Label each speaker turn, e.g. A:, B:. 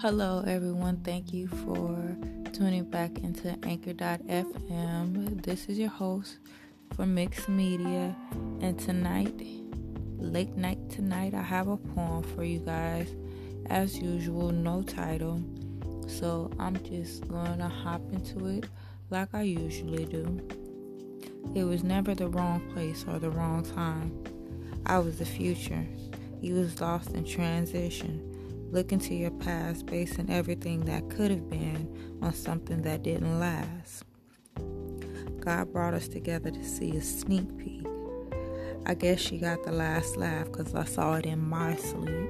A: Hello, everyone. Thank you for tuning back into Anchor.fm. This is your host for Mixed Media, and tonight, late night tonight, I have a poem for you guys. As usual, no title, so I'm just gonna hop into it like I usually do. It was never the wrong place or the wrong time. I was the future. You was lost in transition Look into your past, basing everything that could have been on something that didn't last. God brought us together to see a sneak peek. I guess she got the last laugh because I saw it in my sleep.